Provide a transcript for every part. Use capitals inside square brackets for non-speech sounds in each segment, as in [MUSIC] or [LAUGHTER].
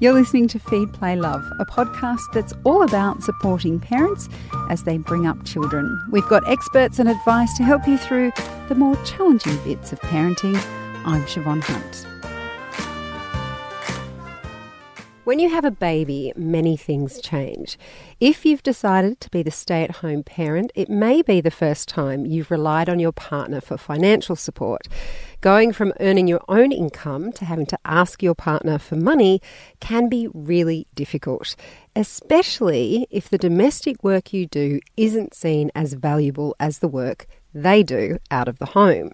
You're listening to Feed, Play, Love, a podcast that's all about supporting parents as they bring up children. We've got experts and advice to help you through the more challenging bits of parenting. I'm Siobhan Hunt. When you have a baby, many things change. If you've decided to be the stay at home parent, it may be the first time you've relied on your partner for financial support. Going from earning your own income to having to ask your partner for money can be really difficult, especially if the domestic work you do isn't seen as valuable as the work they do out of the home.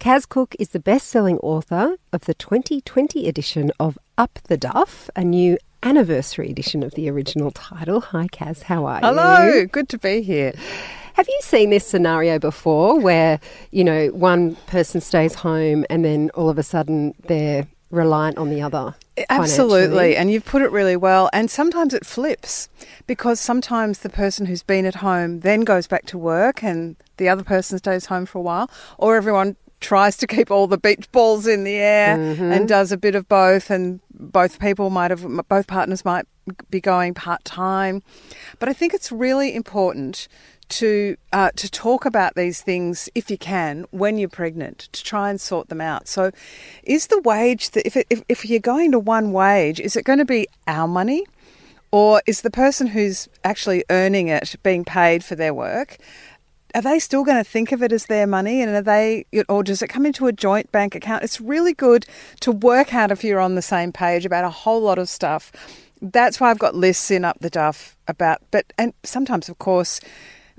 Kaz Cooke is the best selling author of the 2020 edition of Up the Duff, a new anniversary edition of the original title. Hi, Kaz, how are Hello, you? Hello, good to be here. Have you seen this scenario before where, you know, one person stays home and then all of a sudden they're reliant on the other? Absolutely, and you've put it really well. And sometimes it flips because sometimes the person who's been at home then goes back to work and the other person stays home for a while, or everyone tries to keep all the beach balls in the air mm-hmm. and does a bit of both and both people might have both partners might be going part time but i think it's really important to uh, to talk about these things if you can when you're pregnant to try and sort them out. So, is the wage that if if if you're going to one wage, is it going to be our money, or is the person who's actually earning it being paid for their work? Are they still going to think of it as their money, and are they, or does it come into a joint bank account? It's really good to work out if you're on the same page about a whole lot of stuff. That's why I've got lists in up the duff about, but and sometimes, of course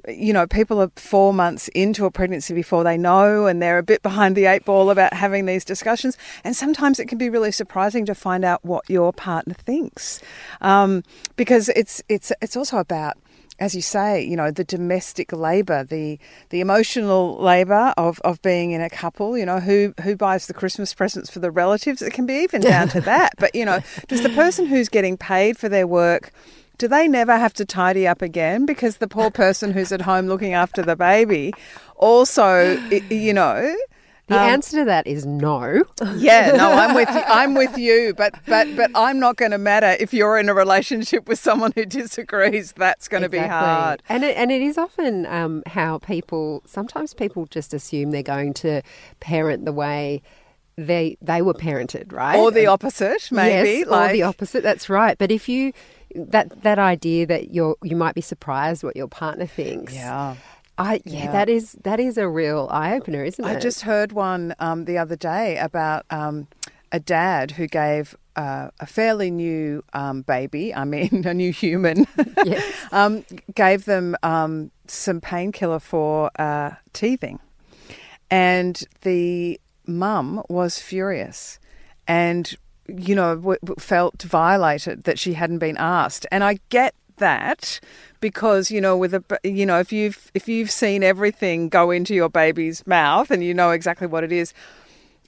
you know, people are four months into a pregnancy before they know, and they're a bit behind the eight ball about having these discussions. And sometimes it can be really surprising to find out what your partner thinks, um, because it's it's it's also about as you say, you know, the domestic labour, the the emotional labour of, of being in a couple, you know, who who buys the Christmas presents for the relatives? It can be even down to [LAUGHS] that. But, you know, does the person who's getting paid for their work do they never have to tidy up again? Because the poor person who's at home looking after the baby also, you know. The um, answer to that is no. Yeah, no, I'm with you. I'm with you, but but but I'm not going to matter if you're in a relationship with someone who disagrees. That's going exactly. to be hard. And it, and it is often um, how people. Sometimes people just assume they're going to parent the way they they were parented, right? Or the opposite, maybe. Yes, like... or the opposite. That's right. But if you that that idea that you're you might be surprised what your partner thinks. Yeah. I, yeah, yeah, that is that is a real eye opener, isn't it? I just heard one um, the other day about um, a dad who gave uh, a fairly new um, baby, I mean [LAUGHS] a new human, yes. [LAUGHS] Um, gave them um, some painkiller for uh, teething, and the mum was furious and you know, w- felt violated that she hadn't been asked. And I get that because you know with a you know if you've if you've seen everything go into your baby's mouth and you know exactly what it is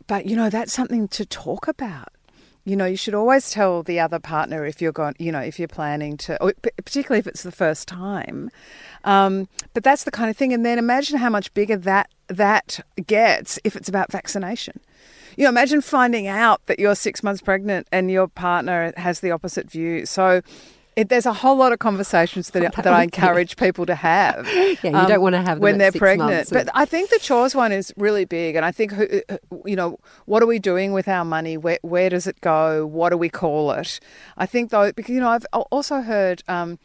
but you know that's something to talk about you know you should always tell the other partner if you're going you know if you're planning to particularly if it's the first time. Um, but that's the kind of thing. And then imagine how much bigger that that gets if it's about vaccination. You know, imagine finding out that you're six months pregnant and your partner has the opposite view. So it, there's a whole lot of conversations that, that I [LAUGHS] encourage people to have. [LAUGHS] Yeah, you um, don't want to have when they're pregnant. But I think the chores one is really big, and I think you know what are we doing with our money? Where where does it go? What do we call it? I think though, because you know I've also heard. Um,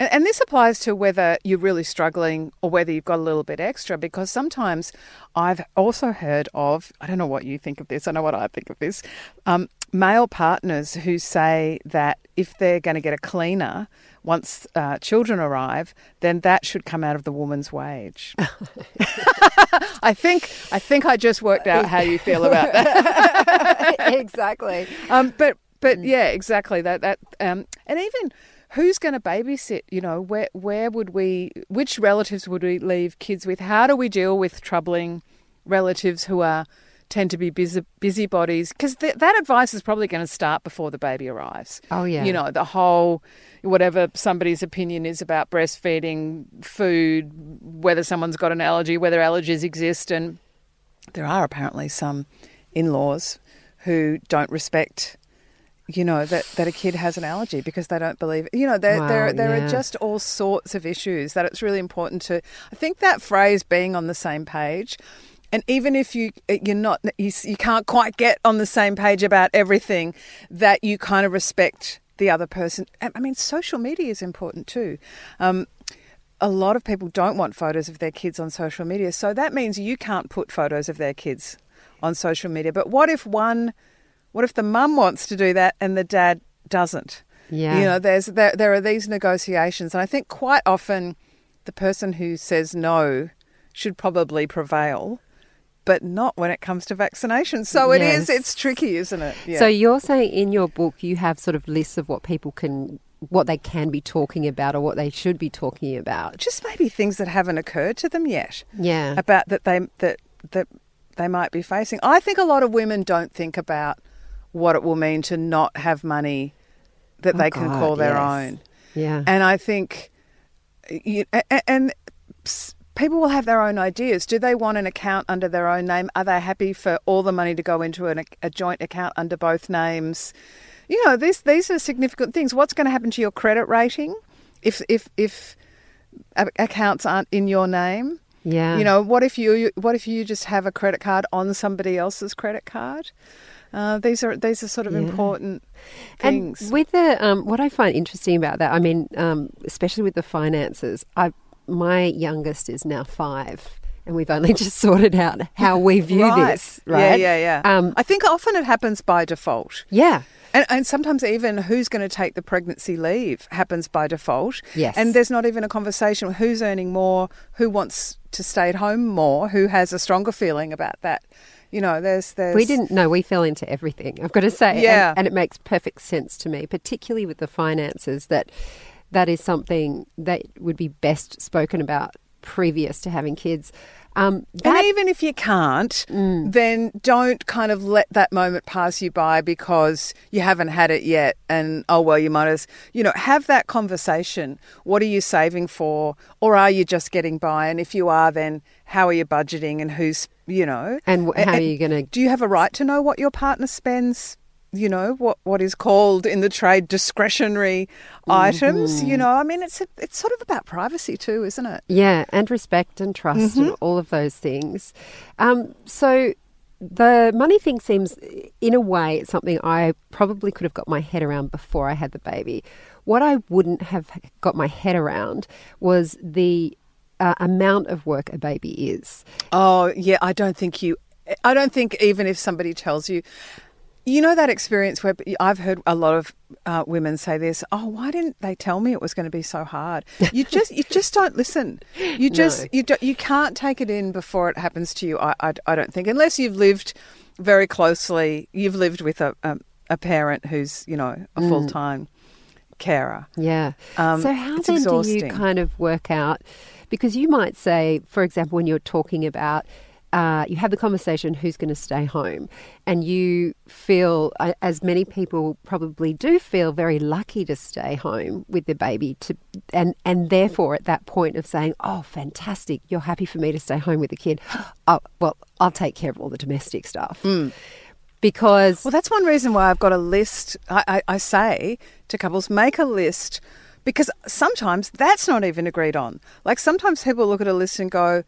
and, and this applies to whether you're really struggling or whether you've got a little bit extra, because sometimes I've also heard of, I don't know what you think of this, I know what I think of this, um, male partners who say that if they're going to get a cleaner once uh, children arrive, then that should come out of the woman's wage. [LAUGHS] I think I think I just worked out how you feel about that. [LAUGHS] exactly. Um, but but yeah, exactly that that um, and even who's going to babysit? You know, where where would we? Which relatives would we leave kids with? How do we deal with troubling relatives who are tend to be busy busybodies? Because th- that advice is probably going to start before the baby arrives. Oh yeah, you know the whole whatever somebody's opinion is about breastfeeding, food, whether someone's got an allergy, whether allergies exist, and there are apparently some in-laws who don't respect you know that, that a kid has an allergy because they don't believe it. You know, there Wow, there there yeah. are just all sorts of issues that it's really important to. I think that phrase being on the same page, and even if you you're not you, you can't quite get on the same page about everything, that you kind of respect the other person. I I mean, social media is important too. Um, a lot of people don't want photos of their kids on social media, so that means you can't put photos of their kids on social media. But what if one what if the mum wants to do that and the dad doesn't? Yeah. You know, there's there, there are these negotiations, and I think quite often the person who says no should probably prevail, but not when it comes to vaccinations. So it is. Yes. It's tricky, isn't it? Yeah. So you're saying in your book you have sort of lists of what people can, what they can be talking about or what they should be talking about. just maybe things that haven't occurred to them yet Yeah. about that they that that they might be facing. I think a lot of women don't think about what it will mean to not have money that Oh, they can call their yes. own. Yeah. And I think, you, and s- people will have their own ideas. Do they want an account under their own name? Are they happy for all the money to go into an, a joint account under both names? You know, these these are significant things. What's going to happen to your credit rating if if if accounts aren't in your name? yeah. You know, what if you what if you just have a credit card on somebody else's credit card? Uh, these are these are sort of Yeah. important things. And with the um, what I find interesting about that, I mean, um, especially with the finances, I my youngest is now five, and we've only [LAUGHS] just sorted out how we view right. this. Right? Yeah, yeah, yeah. Um, I think often it happens by default. yeah. And, and sometimes even who's going to take the pregnancy leave happens by default. Yes. And there's not even a conversation who's earning more, who wants to stay at home more, who has a stronger feeling about that. You know, there's there's We didn't know we fell into everything. I've got to say, And- Yeah. and, it makes perfect sense to me, particularly with the finances. That that is something that would be best spoken about previous to having kids. Um, that, And even if you can't, Mm. then don't kind of let that moment pass you by because you haven't had it yet. And oh, well, you might as, you know, have that conversation. What are you saving for? Or are you just getting by? And if you are, then how are you budgeting and who's, you know? and how are you going to? Do you have a right to know what your partner spends? You know what what is called in the trade discretionary items. Mm-hmm. You know, I mean, it's a, it's sort of about privacy too, isn't it? Yeah, and respect and trust and all of those things. Um, so the money thing seems, in a way, it's something I probably could have got my head around before I had the baby. What I wouldn't have got my head around was the uh, amount of work a baby is. Oh, yeah, I don't think you, I don't think even if somebody tells you, you know that experience where I've heard a lot of uh, women say this. Oh, why didn't they tell me it was going to be so hard? You [LAUGHS] just, you just don't listen. You just, No. you don't, you can't take it in before it happens to you. I, I, I don't think unless you've lived very closely. You've lived with a a, a parent who's you know a Mm. full time carer. Yeah. Um, so how then do you kind of work out? Because you might say, for example, when you're talking about. Uh, you have the conversation who's going to stay home, and you feel, uh, as many people probably do, feel very lucky to stay home with the baby. To and and therefore, at that point of saying, "Oh, fantastic! You're happy for me to stay home with the kid." [GASPS] Oh, well, I'll take care of all the domestic stuff because Well, that's one reason why I've got a list. I, I, I say to couples, make a list because sometimes that's not even agreed on. Like sometimes people look at a list and go,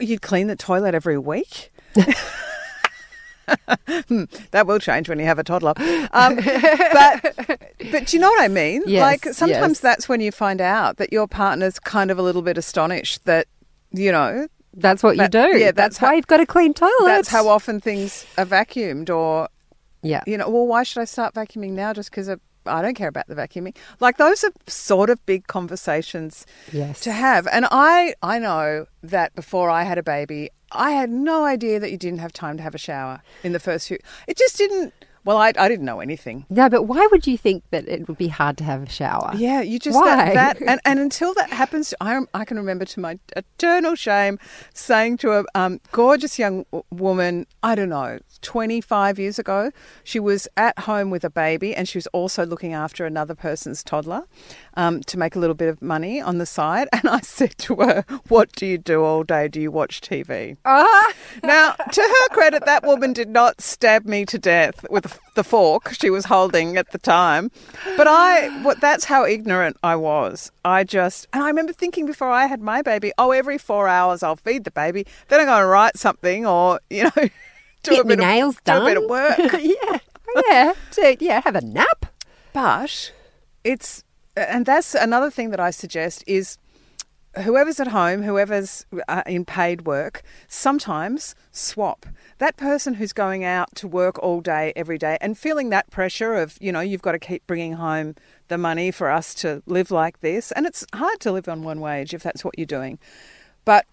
"You'd clean the toilet every week." Hmm, that will change when you have a toddler. Um, [LAUGHS] but but do you know what I mean? Yes, like sometimes yes. that's when you find out that your partner's kind of a little bit astonished that you know that's what you do. yeah, that's, that's why how- you've got a clean toilet. that's how often things are vacuumed or Yeah. you know, well, why should I start vacuuming now just because I don't care about the vacuuming? Like those are sort of big conversations Yes. to have. And I, I know that before I had a baby, I had no idea that you didn't have time to have a shower in the first few. It just didn't. Well, I, I didn't know anything. No, but why would you think that it would be hard to have a shower? Yeah, you just Why? that, that and, and [LAUGHS] until that happens, I I can remember to my eternal shame saying to a um, gorgeous young woman, I don't know, twenty five years ago, she was at home with a baby and she was also looking after another person's toddler um, to make a little bit of money on the side. [LAUGHS] And I said to her, "What do you do all day? Do you watch TV?" Ah! Now, to her credit, that woman did not stab me to death with a the fork she was holding at the time. But I, what, that's how ignorant I was. I just, and I remember thinking before I had my baby, oh, every four hours I'll feed the baby. Then I'm going to write something or, you know, [LAUGHS] do Get a bit nails of, do a bit of work. [LAUGHS] yeah, yeah, so, yeah. Have a nap. But it's, and that's another thing that I suggest is whoever's at home, whoever's uh, in paid work, sometimes swap. That person who's going out to work all day, every day, and feeling that pressure of, you know, you've got to keep bringing home the money for us to live like this. And it's hard to live on one wage if that's what you're doing. But,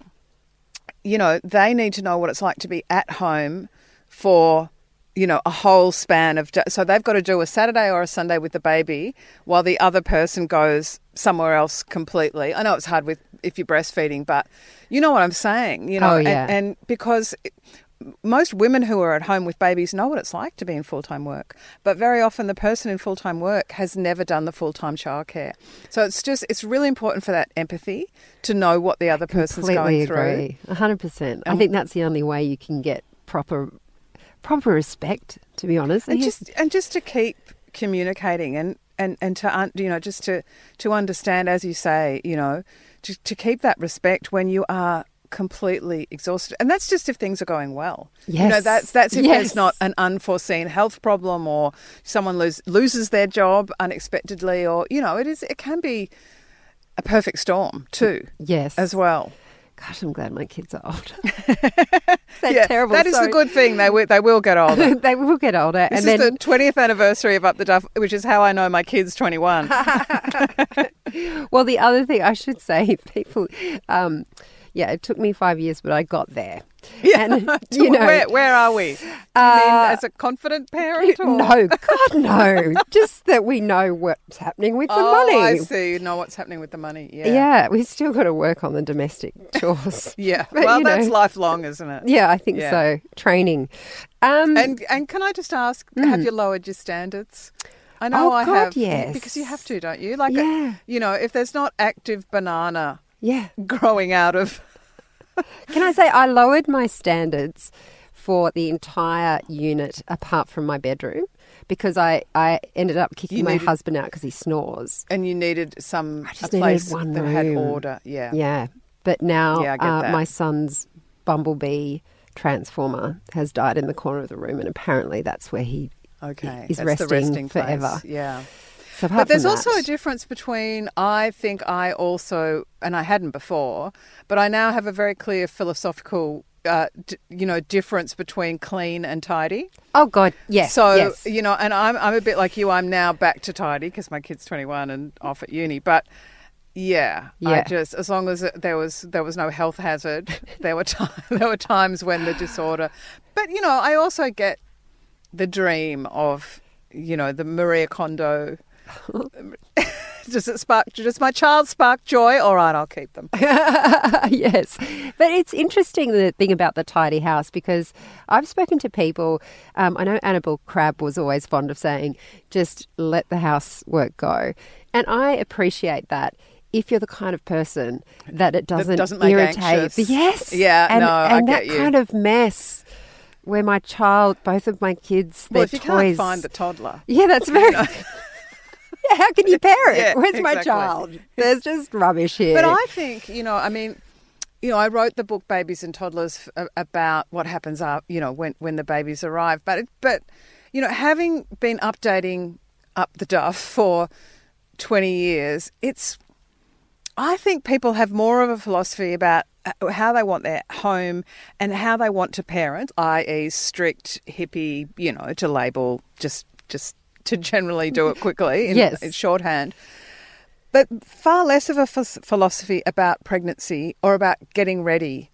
you know, they need to know what it's like to be at home for you know, a whole span of. So they've got to do a Saturday or a Sunday with the baby while the other person goes somewhere else completely. I know it's hard with if you're breastfeeding, but you know what I'm saying, you know, Oh, yeah. and, and because. It, most women who are at home with babies know what it's like to be in full time work, but very often the person in full time work has never done the full time childcare. So it's just it's really important for that empathy to know what the other person's going through. agree. A hundred percent. I think that's the only way you can get proper, proper respect. To be honest, and Yes. just and just to keep communicating and and and to un, you know just to to understand as you say you know to, to keep that respect when you are completely exhausted and that's just if things are going well Yes. you know that's that's if Yes. there's not an unforeseen health problem or someone lose, loses their job unexpectedly or you know it is it can be a perfect storm too yes, as well Gosh, I'm glad my kids are older. [LAUGHS] [LAUGHS] That's yeah terrible. that is the good thing they will, they will get [LAUGHS] older they will get older, This and is then the 20th anniversary of Up the Duff, which is how I know my kid's 21. Well, the other thing I should say, people, um, yeah, it took me five years, but I got there. [LAUGHS] Yeah. And, [LAUGHS] you know, where, where are we? Do you mean Uh, as a confident parent? Or? no, God, no. [LAUGHS] Just that we know what's happening with the oh, money. I see. You know what's happening with the money. Yeah. Yeah. we've still got to work on the domestic chores. Yeah. But, well, that's know. lifelong, isn't it? yeah, I think Yeah. so. Training. Um, And and can I just ask, have you lowered your standards? I know Mm. Oh, I God, have. yes. Because you have to, don't you? Like, Yeah. you know, if there's not active banana yeah. [LAUGHS] growing out of. [LAUGHS] Can I say I lowered my standards for the entire unit apart from my bedroom because I, I ended up kicking You my needed- husband out because he snores. And you needed some I just a needed place one that had order. Yeah. Yeah. But now Yeah, uh, my son's bumblebee transformer has died in the corner of the room and apparently that's where he Okay. is resting resting place. forever. Yeah. So But there's also a difference between I think I also and I hadn't before, but I now have a very clear philosophical uh, d- you know difference between clean and tidy. Oh God, yes. so yes. you know, and I'm I'm a bit like you. I'm now back to tidy because my kid's 21 and off at uni. But yeah, yeah. I just as long as it, there was there was no health hazard, [LAUGHS] there were ti [LAUGHS] there were times when the disorder. But you know, I also get the dream of you know the Maria Kondo. [LAUGHS] does it spark? Does my child spark joy? All right, I'll keep them. [LAUGHS] yes. But it's interesting the thing about the tidy house because I've spoken to people. Um, I know Annabelle Crabb was always fond of saying, just let the housework go. And I appreciate that if you're the kind of person that it doesn't, doesn't irritate. anxious. Yes. Yeah, and, no, I and that kind of mess where my child, both of my kids, Well, their if you toys. can't find the toddler, Yeah, that's very. [LAUGHS] [LAUGHS] how can you parent? Yeah, Where's my child? There's just rubbish here. But I think, you know, I mean, you know, I wrote the book Babies and Toddlers about what happens up, you know, when when the babies arrive. But it, but you know, having been updating up the duff for 20 years, it's I think people have more of a philosophy about uh, how they want their home and how they want to parent, i.e., strict hippie, you know, to label just just to generally do it quickly in, Yes. in shorthand. But far less of a philosophy about pregnancy or about getting ready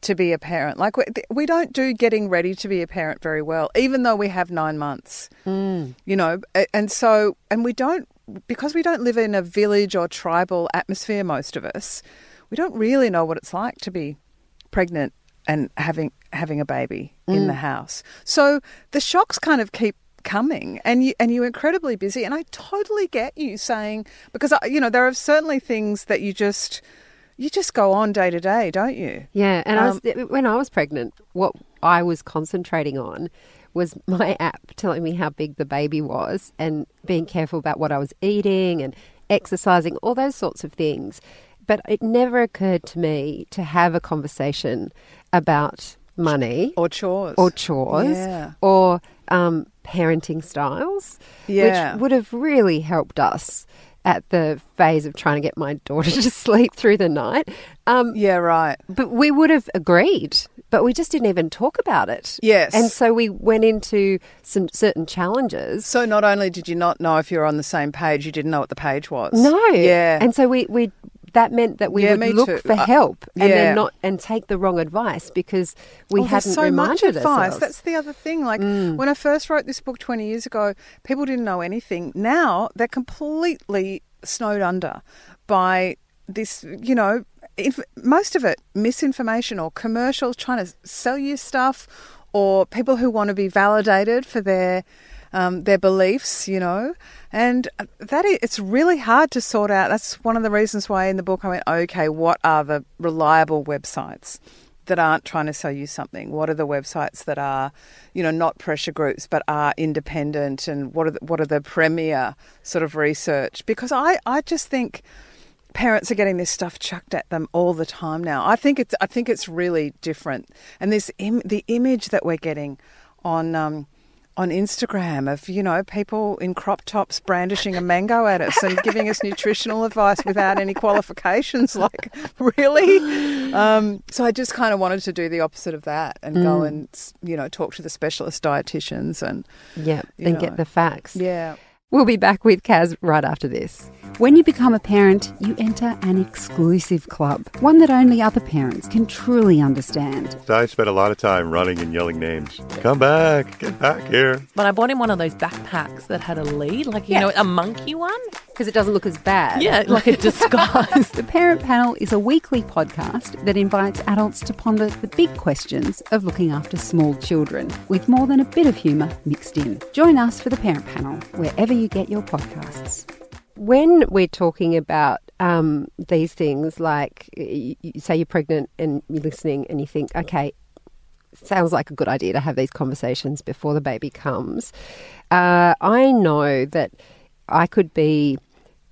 to be a parent. Like we, we don't do getting ready to be a parent very well, even though we have nine months. Mm. You know, and so and we don't because we don't live in a village or tribal atmosphere. Most of us, we don't really know what it's like to be pregnant and having having a baby in the house. So the shocks kind of keep coming and you and you're incredibly busy and I totally get you saying because I- you know there are certainly things that you just you just go on day to day don't you Yeah, and I was, Um, when I was pregnant, what I was concentrating on was [LAUGHS] my app telling me how big the baby was and being careful about what I was eating and exercising, all those sorts of things. But it never occurred to me to have a conversation about money or chores or chores Yeah. or um, parenting styles, Yeah. which would have really helped us at the phase of trying to get my [LAUGHS] daughter to sleep through the night. Um, yeah, right. but we would have agreed, but we just didn't even talk about it. Yes. And so we went into some certain challenges. So not only did you not know if you were on the same page, you didn't know what the page was. No. Yeah. And so we, we that meant that we Yeah, would look too. for I- help and yeah. then not and take the wrong advice because we oh, hadn't so much advice. ourselves. Mm. That's the other thing. Like when I first wrote this book 20 years ago, people didn't know anything. Now they're completely snowed under by this, you know, inf- most of it misinformation or commercials trying to sell you stuff or people who want to be validated for their um, their beliefs, you know, and that is, it's really hard to sort out. That's one of the reasons why in the book I went, okay, what are the reliable websites that aren't trying to sell you something? What are the websites that are, you know, not pressure groups but are independent? And what are the, what are the premier sort of research? Because I, I just think parents are getting this stuff chucked at them all the time now. I think it's I think it's really different, and this Im- the image that we're getting on. Um, on Instagram, of you know people in crop tops brandishing a mango at us and giving us nutritional advice without any qualifications, [LAUGHS] like really. Um, so I just kind of wanted to do the opposite of that and go and you know talk to the specialist dietitians and yeah, and know. get the facts. yeah. We'll be back with Kaz right after this. When you become a parent, you enter an exclusive club, one that only other parents can truly understand. I spent a lot of time running and yelling names. Come back, get back here. But I bought him one of those backpacks that had a lead, like you Yeah. know, a monkey one. Because it doesn't look as bad. Yeah, [LAUGHS] like a disguise. The Parent Panel is a weekly podcast that invites adults to ponder the big questions of looking after small children, with more than a bit of humour mixed in. Join us for The Parent Panel, wherever you get your podcasts. when we're talking about um, these things, like you, you say you're pregnant and you're listening and you think, okay, sounds like a good idea to have these conversations before the baby comes. Uh, I know that I could be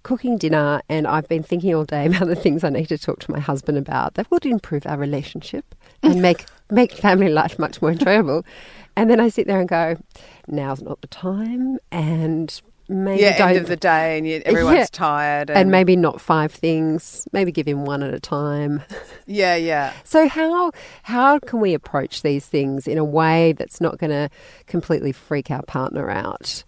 cooking dinner and I've been thinking all day [LAUGHS] about the things I need to talk to my husband about that would improve our relationship and [LAUGHS] make make family life much more enjoyable. And then I sit there and go, now's not the time and maybe yeah, end of the day, and you, everyone's Yeah. tired, and maybe not five things maybe give him one at a time [LAUGHS] yeah, yeah. so how how can we approach these things in a way that's not going to completely freak our partner out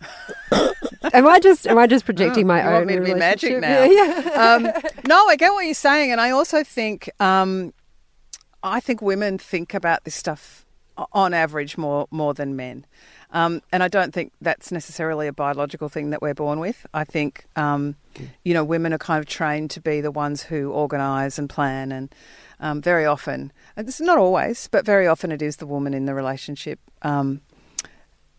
[COUGHS] am i just am i just projecting my Oh, you own want me magic now? yeah, yeah. [LAUGHS] um, no, I get what you're saying, and I also think um, I think women think about this stuff on average more more than men, um, and I don't think that's necessarily a biological thing that we're born with. I think um, you know women are kind of trained to be the ones who organise and plan, and um, very often, and it's not always, but very often it is the woman in the relationship. Um,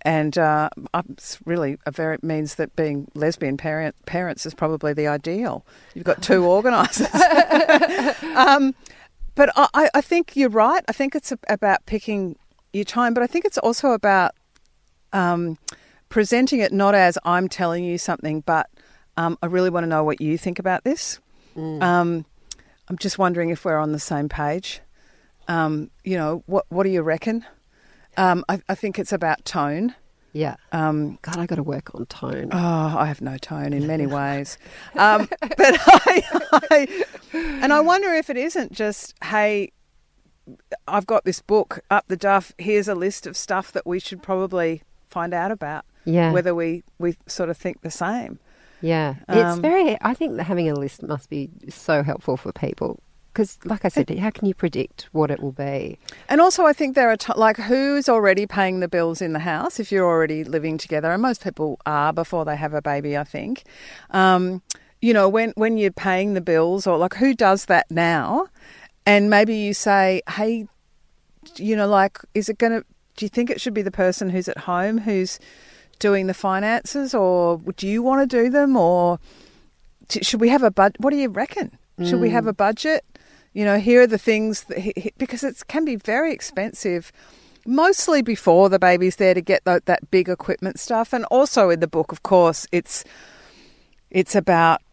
and uh, it's really a very means that being lesbian parent parents is probably the ideal. You've got two [LAUGHS] organisers. [LAUGHS] um, but I- I, think you're right. I think it's about picking your time, but I think it's also about um, presenting it not as I'm telling you something, but um, I really want to know what you think about this. Um, I'm just wondering if we're on the same page. Um, you know, what what do you reckon? Um, I, I think it's about tone. yeah Um, god i got to work on tone oh, I have no tone in many ways, [LAUGHS] um, but [LAUGHS] I, I and I wonder if it isn't just hey, I've got this book up the duff. Here's a list of stuff that we should probably find out about. yeah Whether we we sort of think the same. yeah it's um, very i think that having a list must be so helpful for people because like i said how can you predict what it will be And also, I think there are t- like who's already paying the bills in the house if you're already living together, and most people are before they have a baby. I think, um, you know, when when you're paying the bills or like who does that now, and maybe you say, hey, you know, like, is it going to? Do you think it should be the person who's at home who's doing the finances, or do you want to do them, or should we have a bud? What do you reckon? Should we have a budget? You know, here are the things that he, because it can be very expensive mostly before the baby's there to get tho- that big equipment stuff. And also in the book, of course, it's it's about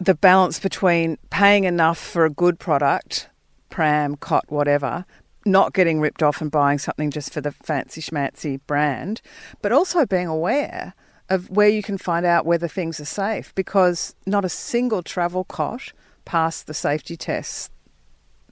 the balance between paying enough for a good product, pram, cot, whatever, not getting ripped off and buying something just for the fancy schmancy brand, but also being aware of where you can find out whether things are safe because not a single travel cot passed the safety tests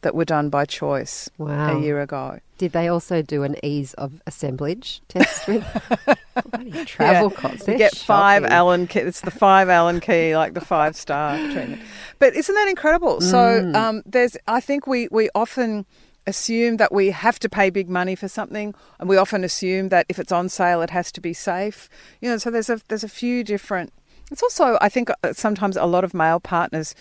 that were done by choice Wow. a year ago. Did they also do an ease of assemblage test with [LAUGHS] travel Yeah. cots? You get five. Allen key. It's the five Allen key, like the five star treatment. But isn't that incredible? So Mm. um, there's, I think we we often assume that we have to pay big money for something, and we often assume that if it's on sale, it has to be safe. You know, so there's a there's a few different. It's also, I think, uh, sometimes a lot of male partners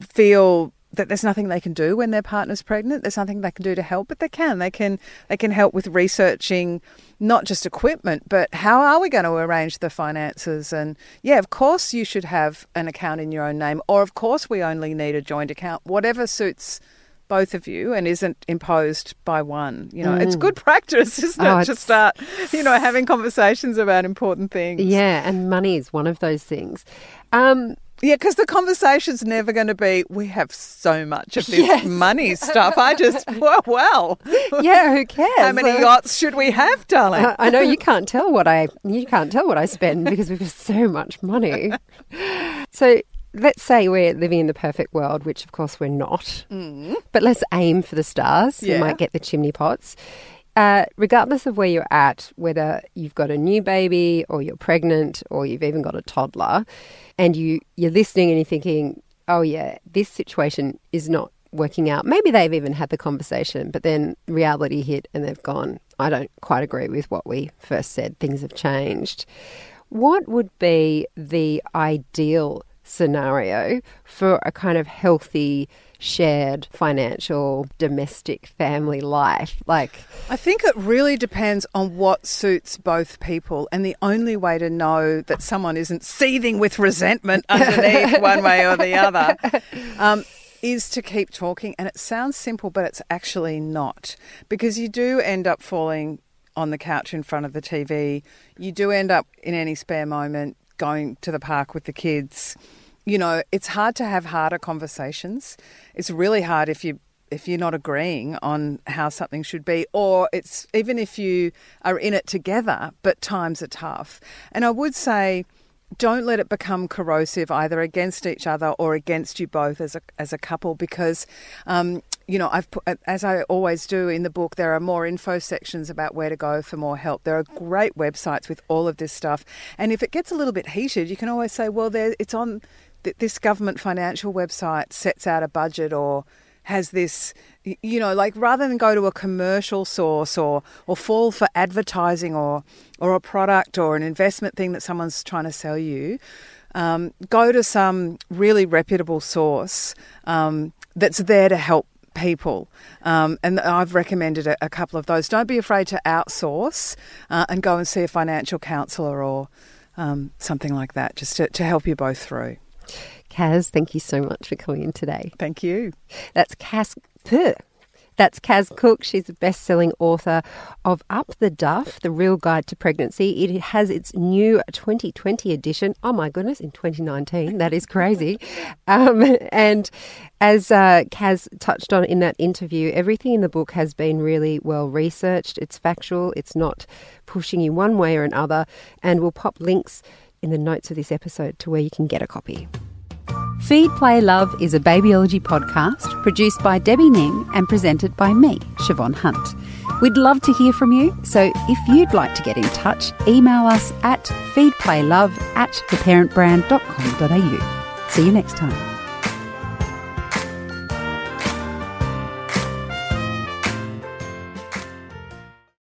feel that there's nothing they can do when their partner's pregnant. There's nothing they can do to help, but they can. They can they can help with researching not just equipment, but how are we going to arrange the finances? And yeah, of course you should have an account in your own name, or of course we only need a joint account. Whatever suits both of you and isn't imposed by one. You know, it's good practice, [LAUGHS] isn't Oh, it, to start, you know, having conversations about important things. Yeah, and money is one of those things. Um, Yeah, because the conversation's never going to be, we have so much of this Yes. money stuff. I just, [LAUGHS] well, well yeah, who cares? how many Uh, yachts should we have, darling? I- I know you can't tell what I you can't tell what I spend because we've got so much money. So let's say we're living in the perfect world, which of course we're not. But let's aim for the stars. You Yeah. might get the chimney pots. Uh, regardless of where you're at, whether you've got a new baby or you're pregnant or you've even got a toddler, and you you're listening and you're thinking, "Oh yeah, this situation is not working out." Maybe they've even had the conversation, but then reality hit and they've gone, "I don't quite agree with what we first said. Things have changed." What would be the ideal scenario for a kind of healthy, shared financial, domestic family life? Like, I think it really depends on what suits both people. And the only way to know that someone isn't seething with resentment [LAUGHS] underneath one way or the other um, is to keep talking. And it sounds simple, but it's actually not. Because you do end up falling on the couch in front of the TV. You do end up in any spare moment going to the park with the kids. You know, it's hard to have harder conversations. It's really hard if you if you're not agreeing on how something should be, or it's even if you are in it together, but times are tough. And I would say, don't let it become corrosive either against each other or against you both as a as a couple, because um, you know I've put, as I always do in the book, there are more info sections about where to go for more help. There are great websites with all of this stuff, and if it gets a little bit heated, you can always say, well, there it's on this government financial website sets out a budget or has this you know like rather than go to a commercial source or or fall for advertising or or a product or an investment thing that someone's trying to sell you um, go to some really reputable source um, that's there to help people. Um, and I've recommended a, a couple of those. Don't be afraid to outsource uh, and go and see a financial counsellor or um, something like that just to, to help you both through Kaz, thank you so much for coming in today. thank you That's Kaz. Puh. That's Kaz Cooke. She's a best selling author of Up the Duff, The Real Guide to Pregnancy. It has its new 2020 edition. Oh my goodness, in 2019. That is crazy. [LAUGHS] um, and as uh, Kaz touched on in that interview, everything in the book has been really well researched. It's factual, it's not pushing you one way or another. And we'll pop links in the notes of this episode to where you can get a copy. Feed, Play, Love is a babyology podcast produced by Debbie Ning and presented by me, Siobhan Hunt. We'd love to hear from you, so if you'd like to get in touch, email us at feedplaylove at theparentbrand.com.au. See you next time.